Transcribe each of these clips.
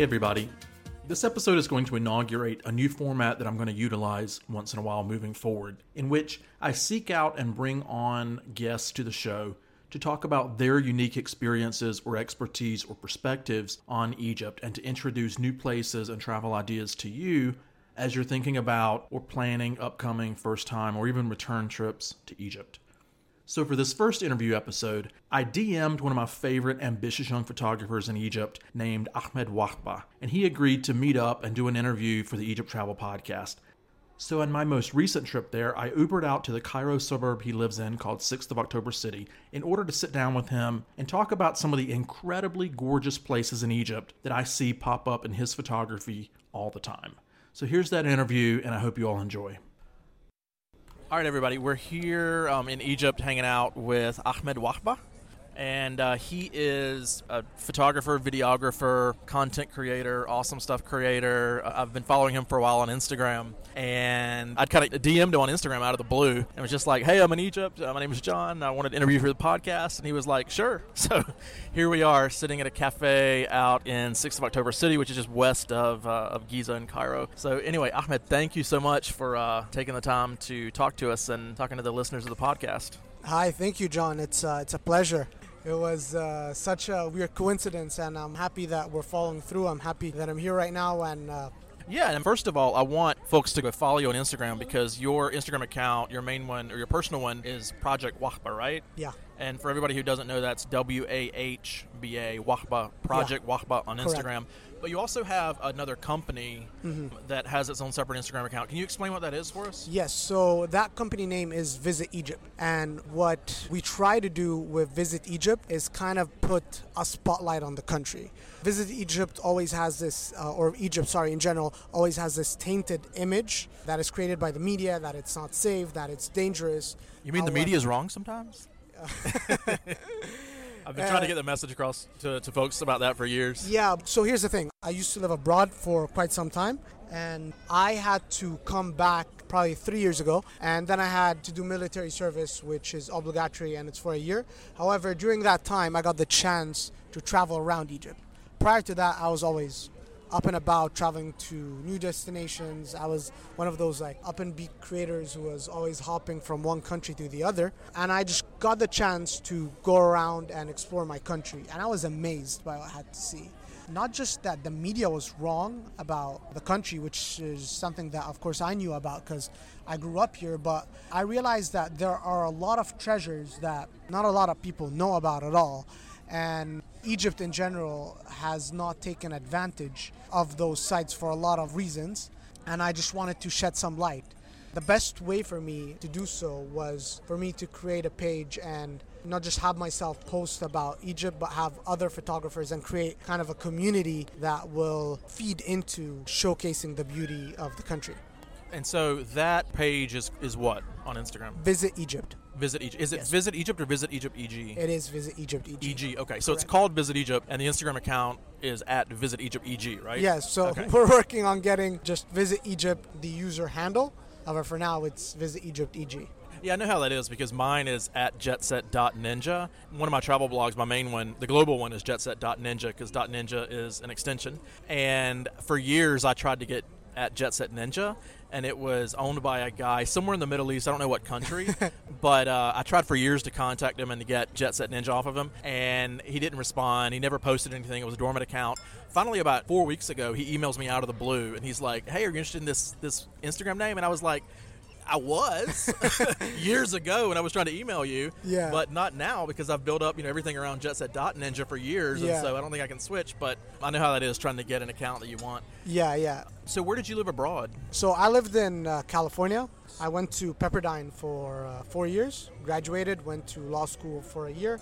Everybody. This episode is going to inaugurate a new format that I'm going to utilize once in a while moving forward, in which I seek out and bring on guests to the show to talk about their unique experiences or expertise or perspectives on Egypt and to introduce new places and travel ideas to you as you're thinking about or planning upcoming first time or even return trips to Egypt. So, for this first interview episode, I DM'd one of my favorite ambitious young photographers in Egypt named Ahmed Wahba, and he agreed to meet up and do an interview for the Egypt Travel Podcast. So, on my most recent trip there, I Ubered out to the Cairo suburb he lives in called 6th of October City in order to sit down with him and talk about some of the incredibly gorgeous places in Egypt that I see pop up in his photography all the time. So, here's that interview, and I hope you all enjoy. All right, everybody, we're here um, in Egypt hanging out with Ahmed Wahba. And uh, he is a photographer, videographer, content creator, awesome stuff creator. I've been following him for a while on Instagram. And I'd kind of DM'd him on Instagram out of the blue and was just like, hey, I'm in Egypt. Uh, my name is John. I wanted to interview for the podcast. And he was like, sure. So here we are sitting at a cafe out in 6th of October City, which is just west of, uh, of Giza in Cairo. So, anyway, Ahmed, thank you so much for uh, taking the time to talk to us and talking to the listeners of the podcast. Hi, thank you, John. It's uh, it's a pleasure. It was uh, such a weird coincidence, and I'm happy that we're following through. I'm happy that I'm here right now, and uh, yeah, and first of all, I want folks to go follow you on Instagram because your Instagram account, your main one or your personal one, is Project Wahba, right? Yeah. And for everybody who doesn't know, that's W A H B A Wahba Project yeah. Wahba on Correct. Instagram. But you also have another company mm-hmm. that has its own separate Instagram account. Can you explain what that is for us? Yes. So that company name is Visit Egypt. And what we try to do with Visit Egypt is kind of put a spotlight on the country. Visit Egypt always has this, uh, or Egypt, sorry, in general, always has this tainted image that is created by the media that it's not safe, that it's dangerous. You mean the media is wrong sometimes? I've been trying to get the message across to, to folks about that for years. Yeah, so here's the thing I used to live abroad for quite some time, and I had to come back probably three years ago, and then I had to do military service, which is obligatory and it's for a year. However, during that time, I got the chance to travel around Egypt. Prior to that, I was always up and about traveling to new destinations. I was one of those like up and beat creators who was always hopping from one country to the other. And I just got the chance to go around and explore my country. And I was amazed by what I had to see. Not just that the media was wrong about the country, which is something that, of course, I knew about because I grew up here, but I realized that there are a lot of treasures that not a lot of people know about at all. And Egypt in general has not taken advantage of those sites for a lot of reasons, and I just wanted to shed some light. The best way for me to do so was for me to create a page and not just have myself post about Egypt, but have other photographers and create kind of a community that will feed into showcasing the beauty of the country. And so that page is, is what on Instagram? Visit Egypt. Visit Egypt. Is it yes. Visit Egypt or Visit Egypt EG? It is Visit Egypt EG. EG. Okay, so Correct. it's called Visit Egypt, and the Instagram account is at Visit Egypt EG, right? Yes. So okay. we're working on getting just Visit Egypt the user handle. However, for now, it's Visit Egypt EG. Yeah, I know how that is because mine is at jetset.ninja. One of my travel blogs, my main one, the global one, is jetset.ninja because .ninja is an extension. And for years, I tried to get at Jetset Ninja, and it was owned by a guy somewhere in the Middle East. I don't know what country, but uh, I tried for years to contact him and to get Jet Set Ninja off of him, and he didn't respond. He never posted anything. It was a dormant account. Finally, about four weeks ago, he emails me out of the blue, and he's like, "Hey, are you interested in this this Instagram name?" And I was like. I was years ago when I was trying to email you, yeah. but not now because I've built up you know everything around Jetset Ninja for years, yeah. and so I don't think I can switch. But I know how that is trying to get an account that you want. Yeah, yeah. So where did you live abroad? So I lived in uh, California. I went to Pepperdine for uh, four years, graduated, went to law school for a year,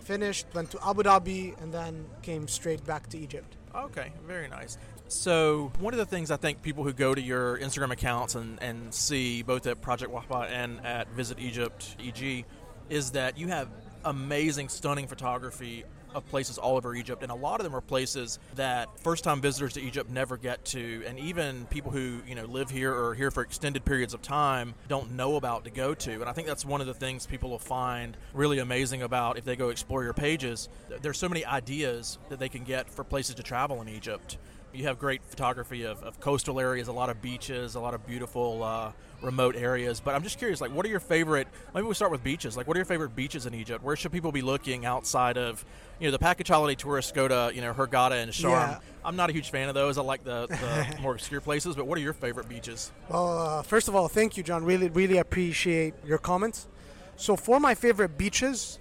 finished, went to Abu Dhabi, and then came straight back to Egypt. Okay, very nice. So, one of the things I think people who go to your Instagram accounts and, and see both at Project Wahba and at Visit Egypt EG is that you have amazing, stunning photography of places all over Egypt, and a lot of them are places that first-time visitors to Egypt never get to, and even people who you know live here or here for extended periods of time don't know about to go to. And I think that's one of the things people will find really amazing about if they go explore your pages. There's so many ideas that they can get for places to travel in Egypt you have great photography of, of, coastal areas, a lot of beaches, a lot of beautiful uh, remote areas. But I'm just curious, like, what are your favorite? Maybe we start with beaches. Like, what are your favorite beaches in Egypt? Where should people be looking outside of, you know, the package holiday tourists go to, you know, Hurghada and Sharm. Yeah. I'm not a huge fan of those. I like the, the more obscure places. But what are your favorite beaches? Well, uh, first of all, thank you, John. Really, really appreciate your comments. So for my favorite beaches,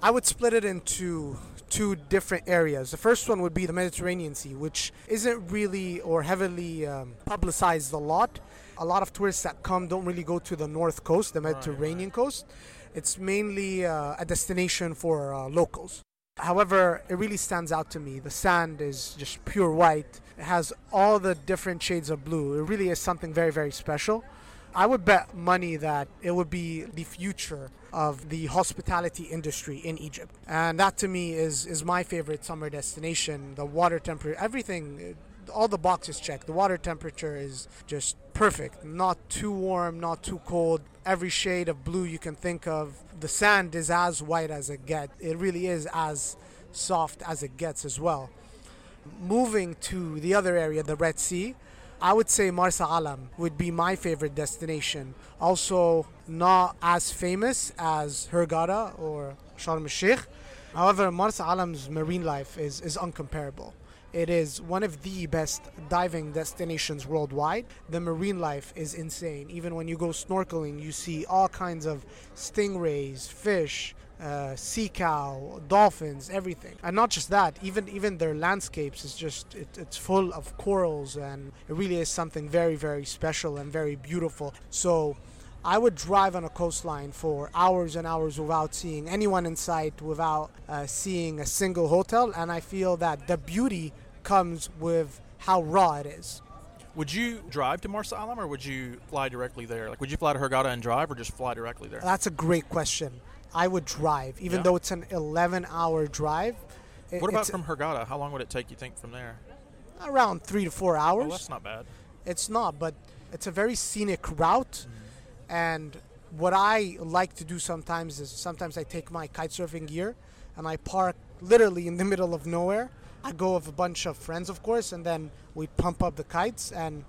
I would split it into two different areas. The first one would be the Mediterranean Sea, which isn't really or heavily um, publicized a lot. A lot of tourists that come don't really go to the north coast, the Mediterranean right, right. coast. It's mainly uh, a destination for uh, locals. However, it really stands out to me. The sand is just pure white. It has all the different shades of blue. It really is something very, very special. I would bet money that it would be the future of the hospitality industry in Egypt. And that to me is, is my favorite summer destination. The water temperature, everything, uh, all the boxes checked. The water temperature is just perfect. Not too warm, not too cold. Every shade of blue you can think of. The sand is as white as it gets. It really is as soft as it gets as well. Moving to the other area, the Red Sea, I would say Marsa Alam would be my favorite destination. Also, not as famous as Hurghada or Sharm el Sheikh. However, Marsa Alam's marine life is, is uncomparable. It is one of the best diving destinations worldwide. The marine life is insane. Even when you go snorkeling, you see all kinds of stingrays, fish, uh, sea cow, dolphins, everything. And not just that, even even their landscapes is just it, it's full of corals, and it really is something very very special and very beautiful. So. I would drive on a coastline for hours and hours without seeing anyone in sight, without uh, seeing a single hotel, and I feel that the beauty comes with how raw it is. Would you drive to Marsa Alam or would you fly directly there? Like, would you fly to Hurghada and drive or just fly directly there? That's a great question. I would drive, even yeah. though it's an 11 hour drive. what about from Hurghada? How long would it take, you think, from there? Around three to four hours. Oh, that's not bad. It's not, but it's a very scenic route. Mm. And what I like to do sometimes is sometimes I take my kite surfing gear and I park literally in the middle of nowhere. I go with a bunch of friends, of course, and then we pump up the kites and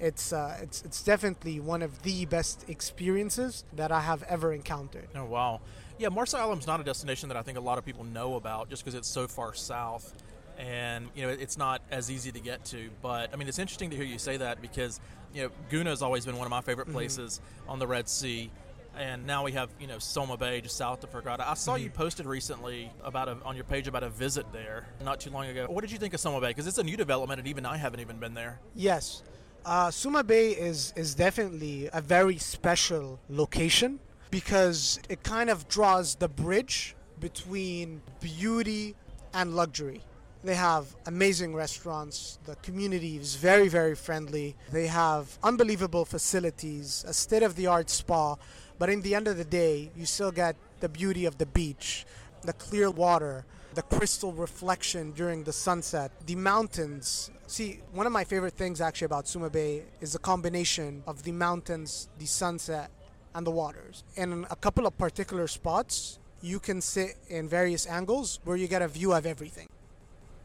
it's uh, it's it's definitely one of the best experiences that I have ever encountered. Oh wow! Yeah, Marsa Alam's not a destination that I think a lot of people know about just because it's so far south and you know it's not as easy to get to but i mean it's interesting to hear you say that because you know Gouna has always been one of my favorite mm-hmm. places mm-hmm. on the red sea and now we have you know Soma Bay just south of Hurghada. I saw mm-hmm. you posted recently about a, on your page about a visit there not too long ago. What did you think of Soma Bay? Because it's a new development, and even I haven't even been there. Yes, uh, Soma Bay is is definitely a very special location because it kind of draws the bridge between beauty and luxury. They have amazing restaurants. The community is very, very friendly. They have unbelievable facilities, a state of the art spa. But in the end of the day, you still get the beauty of the beach, the clear water, the crystal reflection during the sunset, the mountains. See, one of my favorite things actually about Soma Bay is the combination of the mountains, the sunset, and the waters. In a couple of particular spots, you can sit in various angles where you get a view of everything.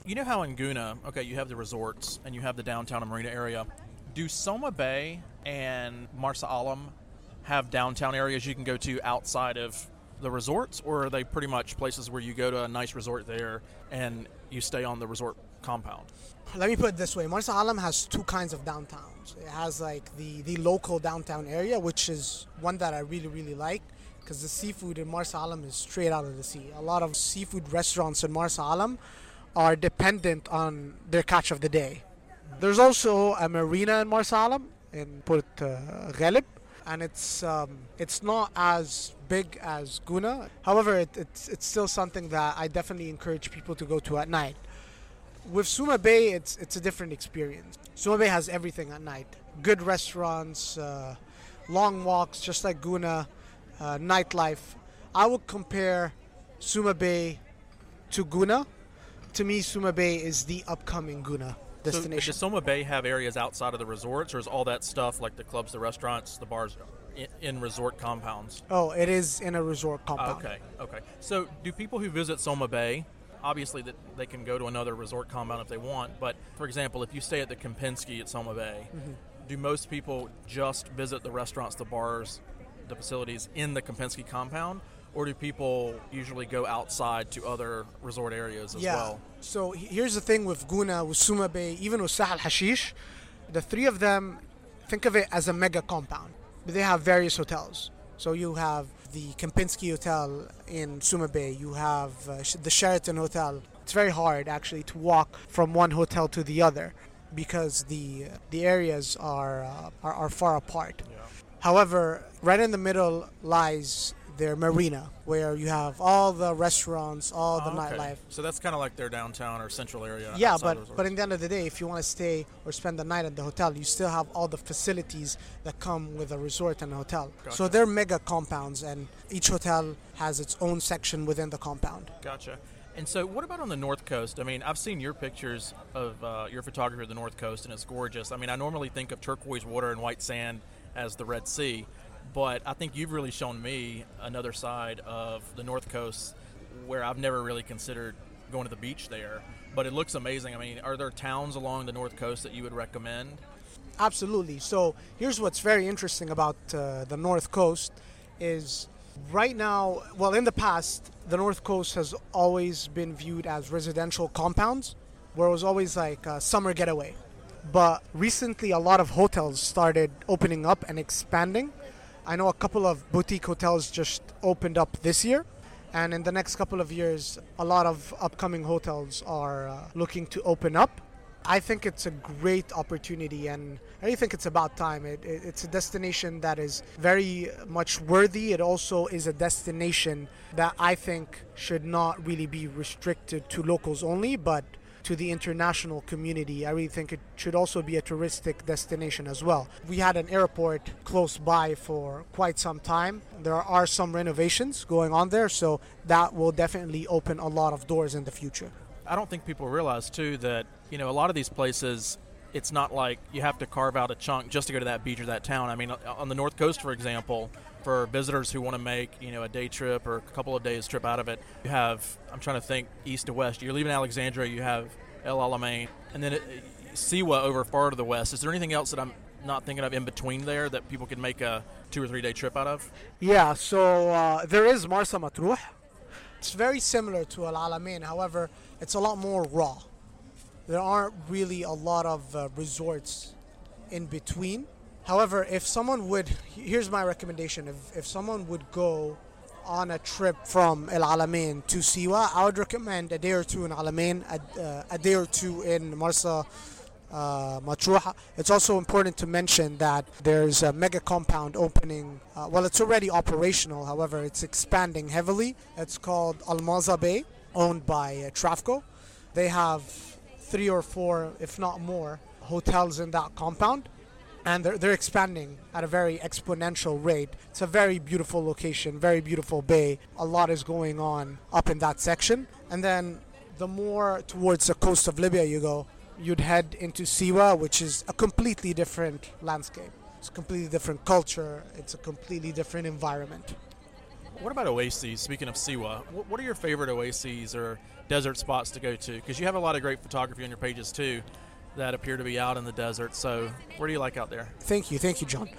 You know how in Gouna, okay, you have the resorts and you have the downtown and marina area. Do Soma Bay and Marsa Alam have downtown areas you can go to outside of the resorts, or are they pretty much places where you go to a nice resort there and you stay on the resort compound? Let me put it this way: Marsa Alam has two kinds of downtowns. It has like the the local downtown area, which is one that I really really like because the seafood in Marsa Alam is straight out of the sea. A lot of seafood restaurants in Marsa Alam are dependent on their catch of the day. There's also a marina in Marsa Alam in Port uh, Ghalib, and it's um, it's not as big as Gouna. However, it, it's it's still something that I definitely encourage people to go to at night. With Soma Bay, it's it's a different experience. Soma Bay has everything at night: good restaurants, uh, long walks, just like Gouna, uh, nightlife. I would compare Soma Bay to Gouna. To me, Soma Bay is the upcoming Gouna destination. So does Soma Bay have areas outside of the resorts, or is all that stuff like the clubs, the restaurants, the bars in, in resort compounds? oh, it is in a resort compound. Okay, okay. So, do people who visit Soma Bay, obviously that they can go to another resort compound if they want, but for example, if you stay at the Kempinski at Soma Bay, Mm-hmm. do most people just visit the restaurants, the bars, the facilities in the Kempinski compound, or do people usually go outside to other resort areas as yeah. well? So here's the thing with Gouna, with Soma Bay, even with Sahal Hashish, the three of them, think of it as a mega compound. They have various hotels. So you have the Kempinski Hotel in Soma Bay. You have uh, the Sheraton Hotel. It's very hard actually to walk from one hotel to the other because the the areas are uh, are, are far apart. However, right in the middle lies their marina, where you have all the restaurants, all the Oh, okay. nightlife. So that's kind of like their downtown or central area. Yeah, but but in the end of the day, if you want to stay or spend the night at the hotel, you still have all the facilities that come with a resort and a hotel. So they're mega compounds, and each hotel has its own section within the compound. Gotcha. And so, what about on the North Coast? I mean, I've seen your pictures of uh, your photography of the North Coast, and it's gorgeous. I mean, I normally think of turquoise water and white sand as the Red Sea, but I think you've really shown me another side of the North Coast where I've never really considered going to the beach there. But it looks amazing. I mean, are there towns along the North Coast that you would recommend? Absolutely. So here's what's very interesting about uh, the North Coast is right now, well, in the past, the North Coast has always been viewed as residential compounds, where it was always like a summer getaway. But recently, a lot of hotels started opening up and expanding. I know a couple of boutique hotels just opened up this year. And in the next couple of years, a lot of upcoming hotels are uh, looking to open up. I think it's a great opportunity, and I really think it's about time. It, it, it's a destination that is very much worthy. It also is a destination that I think should not really be restricted to locals only, but to the international community. I really think it should also be a touristic destination as well. We had an airport close by for quite some time. There are some renovations going on there, so that will definitely open a lot of doors in the future. I don't think people realize too that you know a lot of these places. It's not like you have to carve out a chunk just to go to that beach or that town. I mean, on the North Coast, for example, for visitors who want to make you know a day trip or a couple of days trip out of it, you have I'm trying to think east to west. You're leaving Alexandria, you have El Alamein, and then it, Siwa over far to the west. Is there anything else that I'm not thinking of in between there that people can make a two or three day trip out of? Yeah, so uh, there is Marsa Matruh. It's very similar to Al Alamein, however, it's a lot more raw. There aren't really a lot of uh, resorts in between. However, if someone would, here's my recommendation: if, if someone would go on a trip from El Alamein to Siwa, I would recommend a day or two in Alamein, a, uh, a day or two in Marsa uh, Matruha. It's also important to mention that there's a mega compound opening. Uh, well, it's already operational. However, it's expanding heavily. It's called Almaza Bay, owned by uh, Travco. They have three or four, if not more, hotels in that compound. And they're, they're expanding at a very exponential rate. It's a very beautiful location, very beautiful bay. A lot is going on up in that section. And then the more towards the coast of Libya you go, you'd head into Siwa, which is a completely different landscape. It's a completely different culture. It's a completely different environment. What about oases? Speaking of Siwa, what are your favorite oases or desert spots to go to? Because you have a lot of great photography on your pages too that appear to be out in the desert. So, where do you like out there? Thank you, thank you, John.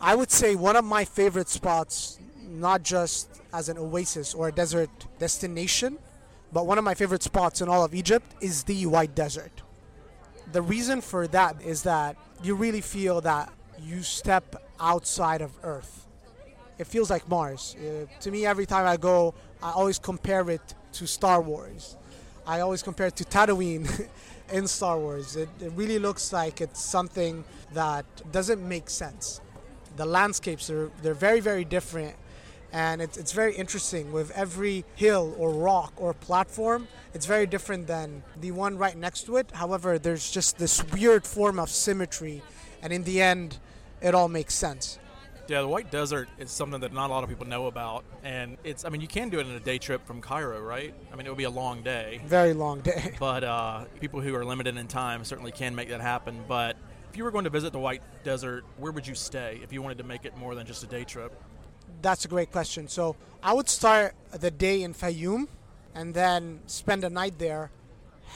I would say one of my favorite spots, not just as an oasis or a desert destination, but one of my favorite spots in all of Egypt is the White Desert. The reason for that is that you really feel that you step outside of Earth. It feels like Mars. Uh, to me, every time I go, I always compare it to Star Wars. I always compare it to Tatooine in Star Wars. It, it really looks like it's something that doesn't make sense. The landscapes are they're very very different, and it's it's very interesting. With every hill or rock or platform, it's very different than the one right next to it. However, there's just this weird form of symmetry, and in the end, it all makes sense. Yeah, the White Desert is something that not a lot of people know about, and it's. I mean, you can do it in a day trip from Cairo, right? I mean, it would be a long day. Very long day. But uh, people who are limited in time certainly can make that happen. But if you were going to visit the White Desert, where would you stay if you wanted to make it more than just a day trip? That's a great question. So I would start the day in Fayoum, and then spend a night there,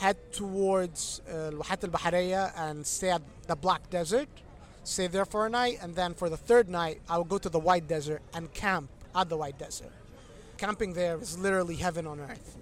head towards uh, Wahat al Bahariya and stay at the Black Desert, stay there for a night, and then for the third night, I would go to the White Desert and camp at the White Desert. Camping there is literally heaven on earth.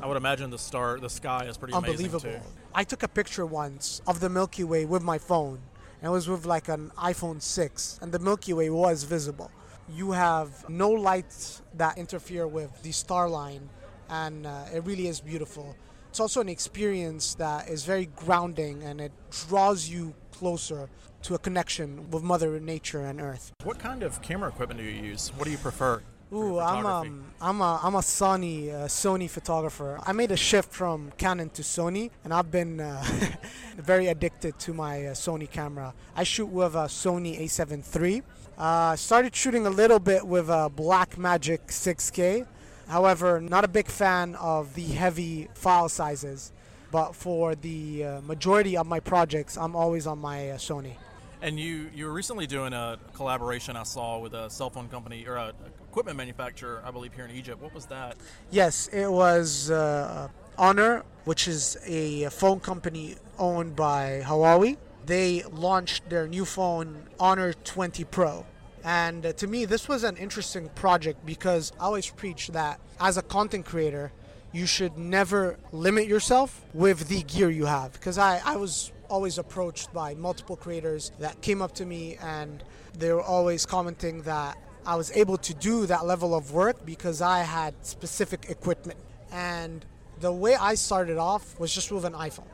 I would imagine the star, the sky is pretty Unbelievable. amazing too. I took a picture once of the Milky Way with my phone, and it was with like an iPhone 6, and the Milky Way was visible. You have no lights that interfere with the star line, and uh, it really is beautiful. It's also an experience that is very grounding and it draws you closer to a connection with Mother Nature and Earth. What kind of camera equipment do you use? What do you prefer? Ooh, I'm um, I'm a I'm a Sony uh, Sony photographer. I made a shift from Canon to Sony, and I've been uh, very addicted to my uh, Sony camera. I shoot with a Sony A7 III. Uh, started shooting a little bit with a Blackmagic 6K. However, not a big fan of the heavy file sizes. But for the uh, majority of my projects, I'm always on my uh, Sony. And you you were recently doing a collaboration I saw with a cell phone company or a equipment manufacturer, I believe, here in Egypt. What was that? Yes, it was uh, Honor, which is a phone company owned by Huawei. They launched their new phone, Honor 20 Pro. And uh, to me, this was an interesting project because I always preach that as a content creator, you should never limit yourself with the gear you have. Because I, I was always approached by multiple creators that came up to me and they were always commenting that I was able to do that level of work because I had specific equipment. And the way I started off was just with an iPhone.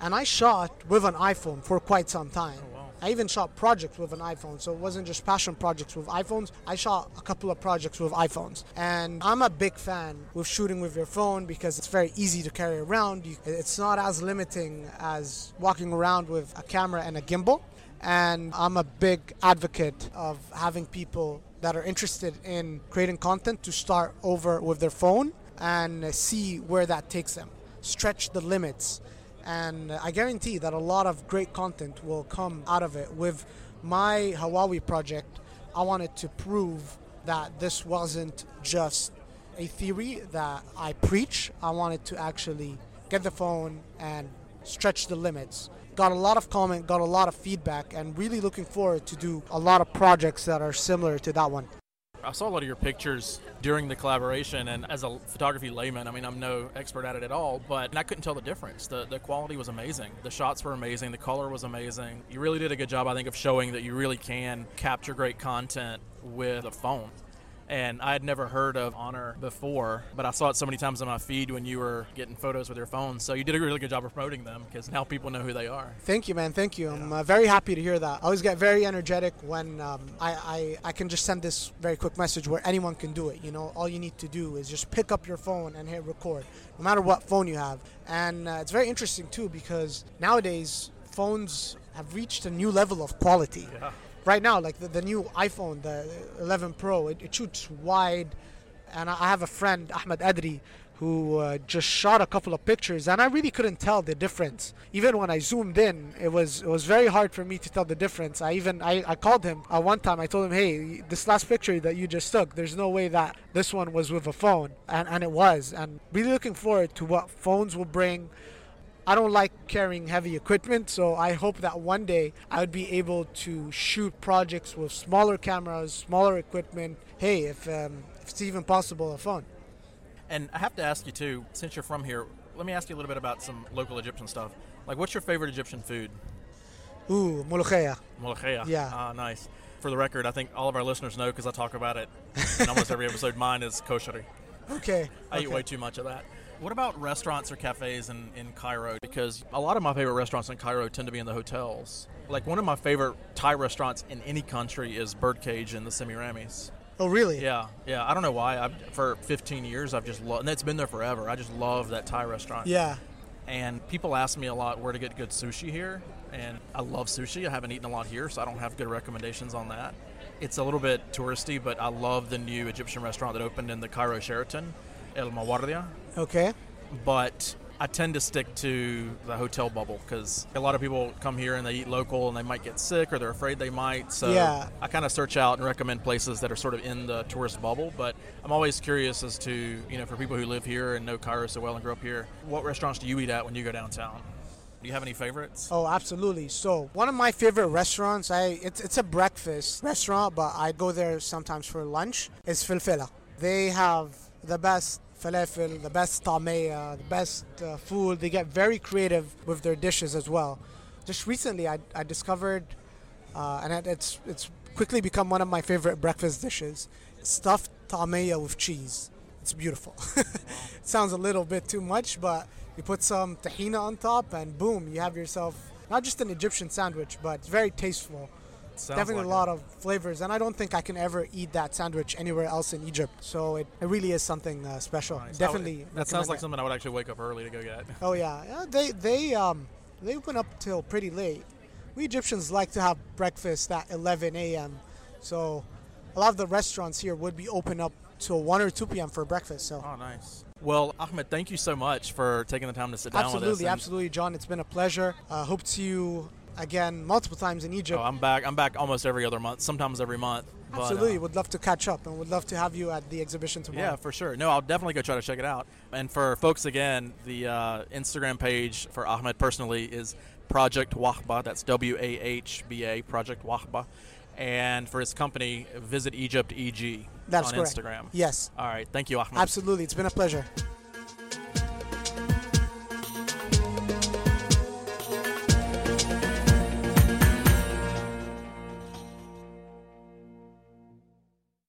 And I shot with an iPhone for quite some time. I even shot projects with an iPhone, so it wasn't just passion projects with iPhones. I shot a couple of projects with iPhones. And I'm a big fan with shooting with your phone because it's very easy to carry around. It's not as limiting as walking around with a camera and a gimbal. And I'm a big advocate of having people that are interested in creating content to start over with their phone and see where that takes them. Stretch the limits and I guarantee that a lot of great content will come out of it. With my Huawei project, I wanted to prove that this wasn't just a theory that I preach. I wanted to actually get the phone and stretch the limits. Got a lot of comment, got a lot of feedback, and really looking forward to do a lot of projects that are similar to that one. I saw a lot of your pictures during the collaboration, and as a photography layman, I mean, I'm no expert at it at all, but I couldn't tell the difference. The, the quality was amazing. The shots were amazing. The color was amazing. You really did a good job, I think, of showing that you really can capture great content with a phone. And I had never heard of Honor before, but I saw it so many times on my feed when you were getting photos with your phone. So you did a really good job of promoting them because now people know who they are. Thank you, man. Thank you. I'm uh, very happy to hear that. I always get very energetic when um, I, I, I can just send this very quick message where anyone can do it. You know, all you need to do is just pick up your phone and hit record, no matter what phone you have. And uh, it's very interesting too because nowadays phones have reached a new level of quality. Yeah. Right now, like the, the new iPhone, the 11 Pro, it, it shoots wide. And I have a friend, Ahmed Adri, who uh, just shot a couple of pictures, and I really couldn't tell the difference. Even when I zoomed in, it was it was very hard for me to tell the difference. I even I, I called him uh, one time. I told him, "Hey, this last picture that you just took, there's no way that this one was with a phone," and and it was. And really looking forward to what phones will bring. I don't like carrying heavy equipment, so I hope that one day I would be able to shoot projects with smaller cameras, smaller equipment. Hey, if um, if it's even possible, a phone. And I have to ask you too, since you're from here, let me ask you a little bit about some local Egyptian stuff. Like, what's your favorite Egyptian food? Ooh, molokhaya. Molokhaya. Yeah. Ah, nice. For the record, I think all of our listeners know because I talk about it in almost every episode. Mine is koshari. Okay. I eat way too much of that. What about restaurants or cafes in, in Cairo? Because a lot of my favorite restaurants in Cairo tend to be in the hotels. Like one of my favorite Thai restaurants in any country is Birdcage in the Semiramis. Oh, really? Yeah, yeah. I don't know why. I've, for 15 years, I've just loved, and it's been there forever. I just love that Thai restaurant. Yeah. And people ask me a lot where to get good sushi here, and I love sushi. I haven't eaten a lot here, so I don't have good recommendations on that. It's a little bit touristy, but I love the new Egyptian restaurant that opened in the Cairo Sheraton, El Mawardia. Okay. But I tend to stick to the hotel bubble because a lot of people come here and they eat local and they might get sick or they're afraid they might. So Yeah. I kind of search out and recommend places that are sort of in the tourist bubble. But I'm always curious as to, you know, for people who live here and know Cairo so well and grew up here, what restaurants do you eat at when you go downtown? Do you have any favorites? Oh, absolutely. So one of my favorite restaurants, I it's it's a breakfast restaurant, but I go there sometimes for lunch. Is Felfela. They have the best falafel, the best tameya, the best uh, food. They get very creative with their dishes as well. Just recently, I, I discovered, uh, and it's it's quickly become one of my favorite breakfast dishes: stuffed tameya with cheese. It's beautiful. it sounds a little bit too much, but you put some tahina on top, and boom, you have yourself not just an Egyptian sandwich, but very tasteful. Sounds Definitely like a lot of flavors, and I don't think I can ever eat that sandwich anywhere else in Egypt. So it, it really is something uh, special. Nice. Definitely. Would- that sounds like it. something I would actually wake up early to go get. Oh yeah, yeah they they um they open up till pretty late. We Egyptians like to have breakfast at 11 a.m. So a lot of the restaurants here would be open up till 1 or 2 p.m. for breakfast. So Oh, nice. Well, Ahmed, thank you so much for taking the time to sit down with us. absolutely, absolutely, John. It's been a pleasure. Uh, hope to again multiple times in Egypt. Oh, I'm back. I'm back almost every other month, sometimes every month. but, uh, absolutely, would love to catch up and would love to have you at the exhibition tomorrow. Yeah, for sure. No, I'll definitely go try to check it out. And for folks, again, the uh, Instagram page for Ahmed personally is Project Wahba. That's W A H B A, Project Wahba. And for his company, Visit Egypt EG That's on correct. Instagram. Yes, All right. Thank you, Ahmed. absolutely. It's been a pleasure.